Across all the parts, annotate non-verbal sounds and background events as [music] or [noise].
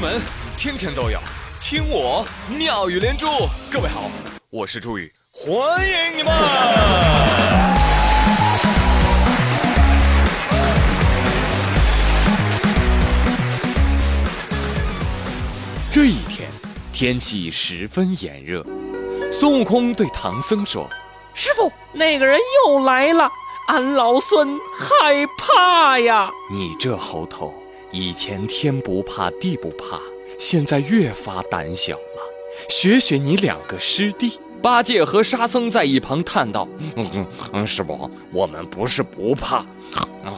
闻天天都有，听我妙语连珠。各位好，我是朱宇，欢迎你们。这一天天气十分炎热，孙悟空对唐僧说：“师傅，那个人又来了，俺老孙害怕呀！你这猴头，以前天不怕地不怕，现在越发胆小了。学学你两个师弟。”八戒和沙僧在一旁叹道：“嗯嗯，师傅，我们不是不怕，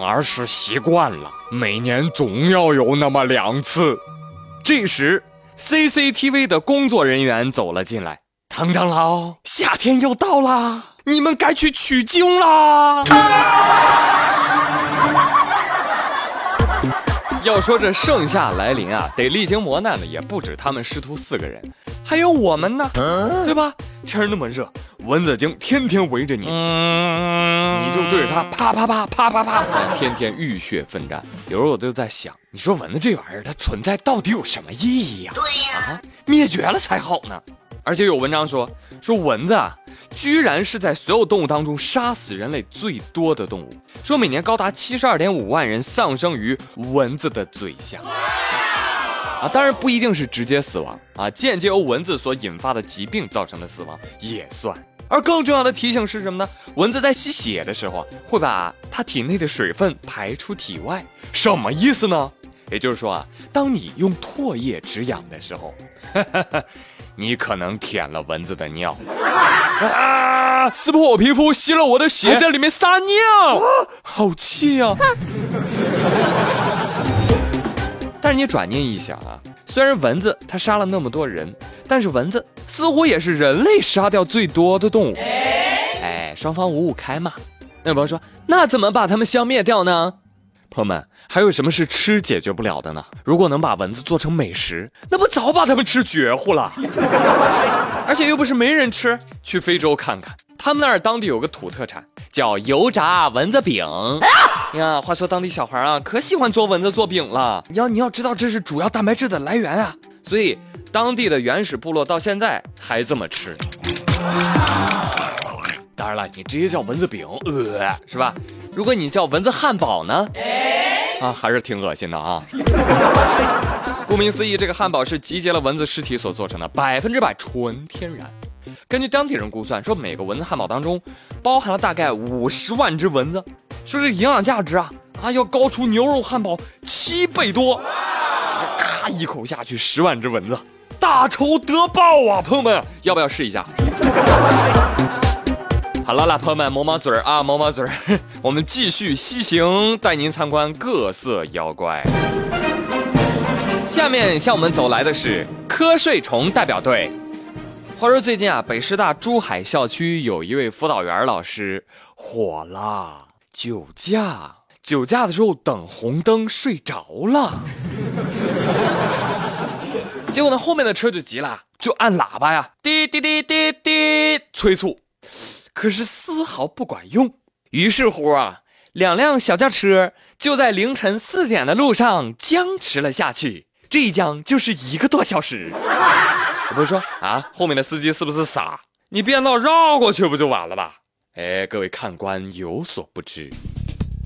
而是习惯了，每年总要有那么两次。”这时，CCTV 的工作人员走了进来：“唐长老，夏天又到啦，你们该去取经啦。”要说这盛夏来临啊，得历经磨难的也不止他们师徒四个人，还有我们呢，对吧？天那么热，蚊子精天天围着你，你就对着它啪啪啪啪啪啪，天天浴血奋战。有时候我就在想，你说蚊子这玩意儿它存在到底有什么意义呀？对呀，灭绝了才好呢。而且有文章说，说蚊子啊，居然是在所有动物当中杀死人类最多的动物。说每年高达七十二点五万人丧生于蚊子的嘴下。啊，当然不一定是直接死亡啊，间接由蚊子所引发的疾病造成的死亡也算。而更重要的提醒是什么呢？蚊子在吸血的时候会把它体内的水分排出体外，什么意思呢？也就是说啊，当你用唾液止痒的时候。[laughs] 你可能舔了蚊子的尿，啊！撕破我皮肤，吸了我的血，在里面撒尿，好气啊！但是你转念一想啊，虽然蚊子它杀了那么多人，但是蚊子似乎也是人类杀掉最多的动物。哎，双方五五开嘛。那有朋友说，那怎么把它们消灭掉呢？朋友们，还有什么是吃解决不了的呢？如果能把蚊子做成美食，那不早把它们吃绝户了？[laughs] 而且又不是没人吃。去非洲看看，他们那儿当地有个土特产，叫油炸蚊子饼。呀，话说当地小孩啊，可喜欢做蚊子做饼了。你要你要知道，这是主要蛋白质的来源啊，所以当地的原始部落到现在还这么吃。当然了，你直接叫蚊子饼，呃，是吧？如果你叫蚊子汉堡呢？啊，还是挺恶心的啊。顾名思义，这个汉堡是集结了蚊子尸体所做成的，百分之百纯天然。根据当地人估算，说每个蚊子汉堡当中包含了大概五十万只蚊子，说这营养价值啊啊要高出牛肉汉堡七倍多。这咔一口下去，十万只蚊子，大仇得报啊！朋友们，要不要试一下？好了啦，朋友们，抹抹嘴儿啊，抹抹嘴儿，[laughs] 我们继续西行，带您参观各色妖怪。下面向我们走来的是瞌睡虫代表队。话说最近啊，北师大珠海校区有一位辅导员老师火了，酒驾，酒驾的时候等红灯睡着了，[laughs] 结果呢，后面的车就急了，就按喇叭呀，滴滴滴滴滴催促。可是丝毫不管用，于是乎啊，两辆小轿车就在凌晨四点的路上僵持了下去。这一僵就是一个多小时。[laughs] 我不是说啊，后面的司机是不是傻？你变道绕过去不就完了吧？哎，各位看官有所不知，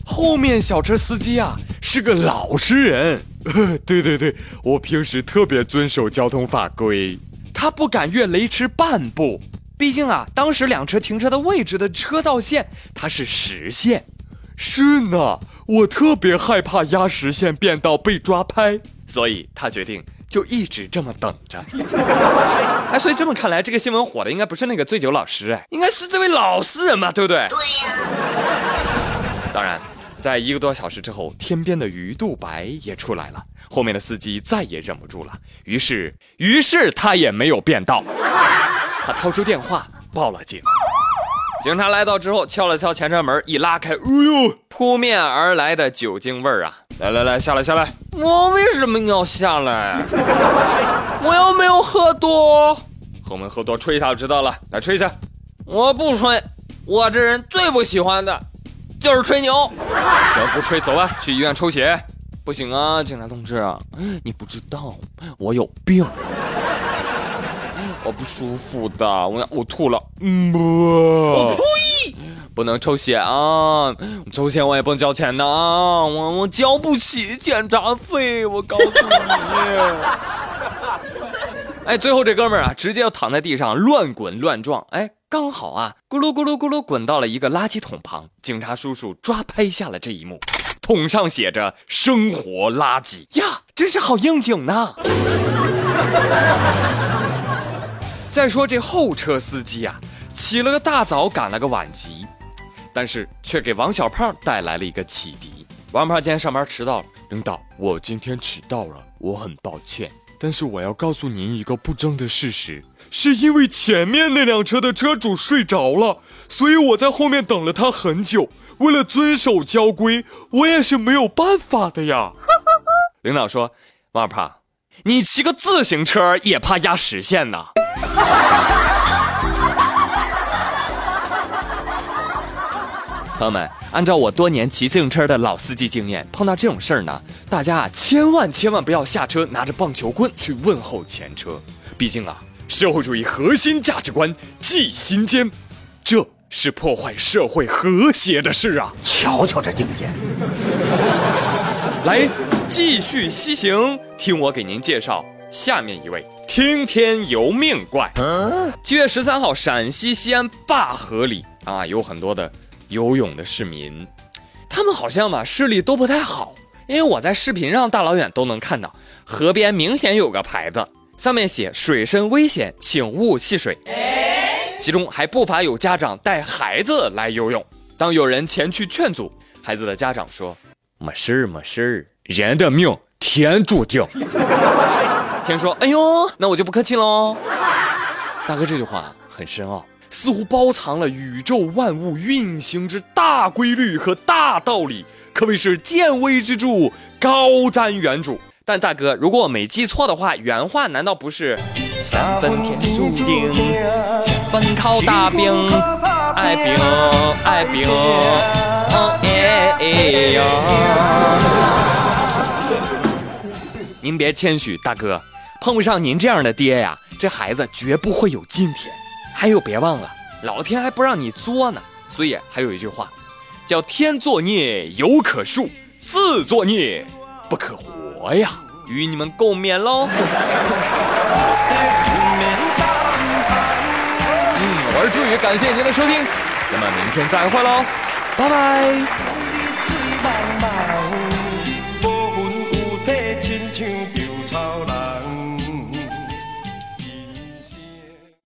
后面小车司机啊是个老实人。[laughs] 对对对，我平时特别遵守交通法规，他不敢越雷池半步。毕竟啊，当时两车停车的位置的车道线它是实线，是呢，我特别害怕压实线变道被抓拍，所以他决定就一直这么等着。[laughs] 哎，所以这么看来，这个新闻火的应该不是那个醉酒老师，哎，应该是这位老实人嘛，对不对？对呀。当然，在一个多小时之后，天边的鱼肚白也出来了，后面的司机再也忍不住了，于是，于是他也没有变道。他掏出电话报了警，警察来到之后敲了敲前车门，一拉开，哎呦，扑面而来的酒精味儿啊！来来来，下来下来！我为什么要下来？我又没有喝多，和我们喝多吹一下就知道了。来吹一下，我不吹，我这人最不喜欢的就是吹牛。行，不吹，走吧，去医院抽血。不行啊，警察同志，你不知道我有病，我不舒服的，我要呕吐了。嗯，我呸！不能抽血啊，抽血我也不能交钱的啊，我我交不起检查费，我告诉你。[laughs] 哎，最后这哥们儿啊，直接就躺在地上乱滚乱撞。哎，刚好啊，咕噜咕噜咕噜滚到了一个垃圾桶旁。警察叔叔抓拍下了这一幕，桶上写着“生活垃圾”呀，真是好应景呐。再说这后车司机呀，起了个大早，赶了个晚集，但是却给王小胖带来了一个启迪。王胖今天上班迟到了，领导，我今天迟到了，我很抱歉。但是我要告诉您一个不争的事实，是因为前面那辆车的车主睡着了，所以我在后面等了他很久。为了遵守交规，我也是没有办法的呀。[laughs] 领导说：“王二胖，你骑个自行车也怕压实线呐？” [laughs] 朋友们，按照我多年骑自行车的老司机经验，碰到这种事儿呢，大家啊千万千万不要下车拿着棒球棍去问候前车，毕竟啊，社会主义核心价值观记心间，这是破坏社会和谐的事啊！瞧瞧这境界！来，继续西行，听我给您介绍下面一位听天由命怪。七月十三号，陕西西安灞河里啊，有很多的。游泳的市民，他们好像吧视力都不太好，因为我在视频上大老远都能看到河边明显有个牌子，上面写“水深危险，请勿戏水”。其中还不乏有家长带孩子来游泳。当有人前去劝阻，孩子的家长说：“没事儿，没事儿，人的命天注定。”天说：“哎呦，那我就不客气喽。”大哥这句话很深奥。似乎包藏了宇宙万物运行之大规律和大道理，可谓是见微知著，高瞻远瞩。但大哥，如果我没记错的话，原话难道不是“三分天注定，七分靠大兵，爱兵爱兵，哎呀！”您别谦虚，大哥，碰不上您这样的爹呀，这孩子绝不会有今天。还有，别忘了，老天还不让你作呢，所以还有一句话，叫“天作孽犹可恕，自作孽不可活”呀，与你们共勉喽。嗯，我是朱宇，感谢您的收听，咱们明天再会喽，拜拜。